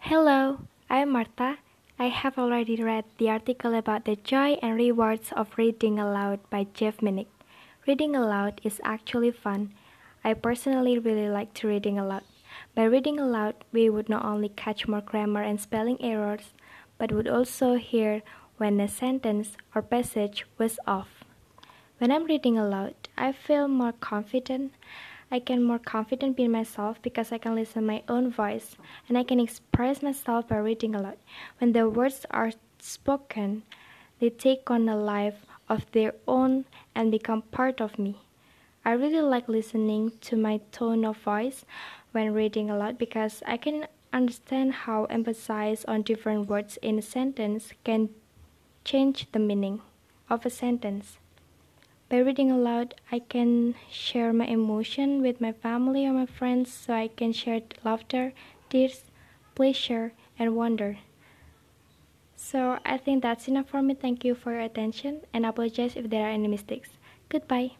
Hello, I'm Marta. I have already read the article about the joy and rewards of reading aloud by Jeff Minick. Reading aloud is actually fun. I personally really like to reading aloud. By reading aloud, we would not only catch more grammar and spelling errors, but would also hear when a sentence or passage was off. When I'm reading aloud, I feel more confident. I can more confident be myself because I can listen my own voice and I can express myself by reading aloud. When the words are spoken, they take on a life of their own and become part of me. I really like listening to my tone of voice when reading aloud because I can understand how emphasis on different words in a sentence can change the meaning of a sentence. By reading aloud, I can share my emotion with my family or my friends so I can share laughter, tears, pleasure, and wonder. So I think that's enough for me. Thank you for your attention and apologize if there are any mistakes. Goodbye.